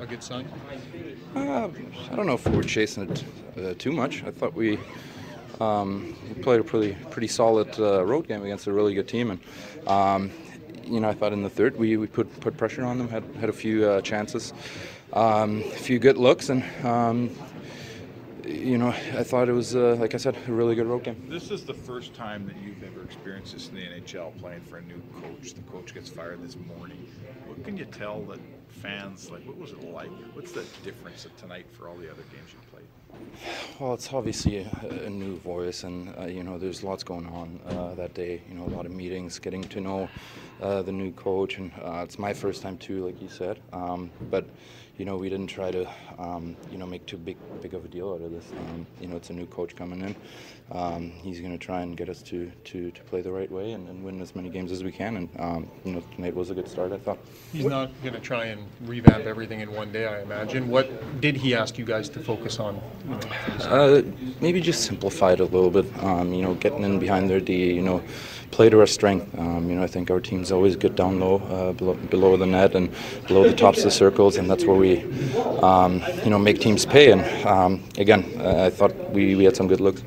A good sign? Uh, I don't know if we were chasing it uh, too much. I thought we, um, we played a pretty pretty solid uh, road game against a really good team, and um, you know I thought in the third we, we put put pressure on them, had had a few uh, chances, um, a few good looks, and um, you know I thought it was uh, like I said a really good road game. This is the first time that you've ever experienced this in the NHL, playing for a new coach. The coach gets fired this morning. What can you tell that fans like? What was it like? What's the difference of tonight for all the other games you played? Well, it's obviously a, a new voice, and uh, you know, there's lots going on uh, that day. You know, a lot of meetings, getting to know uh, the new coach, and uh, it's my first time too, like you said. Um, but you know, we didn't try to, um, you know, make too big big of a deal out of this. Um, you know, it's a new coach coming in. Um, he's going to try and get us to, to, to play the right way and, and win as many games as we can. And um, you know, tonight was a good start, I thought. He's not going to try and revamp everything in one day, I imagine. What did he ask you guys to focus on? You know, for this- Uh, maybe just simplify it a little bit. Um, you know, getting in behind their D. You know, play to our strength. Um, you know, I think our team's always good down low, uh, below, below the net and below the tops of the circles, and that's where we, um, you know, make teams pay. And um, again, I thought we, we had some good looks.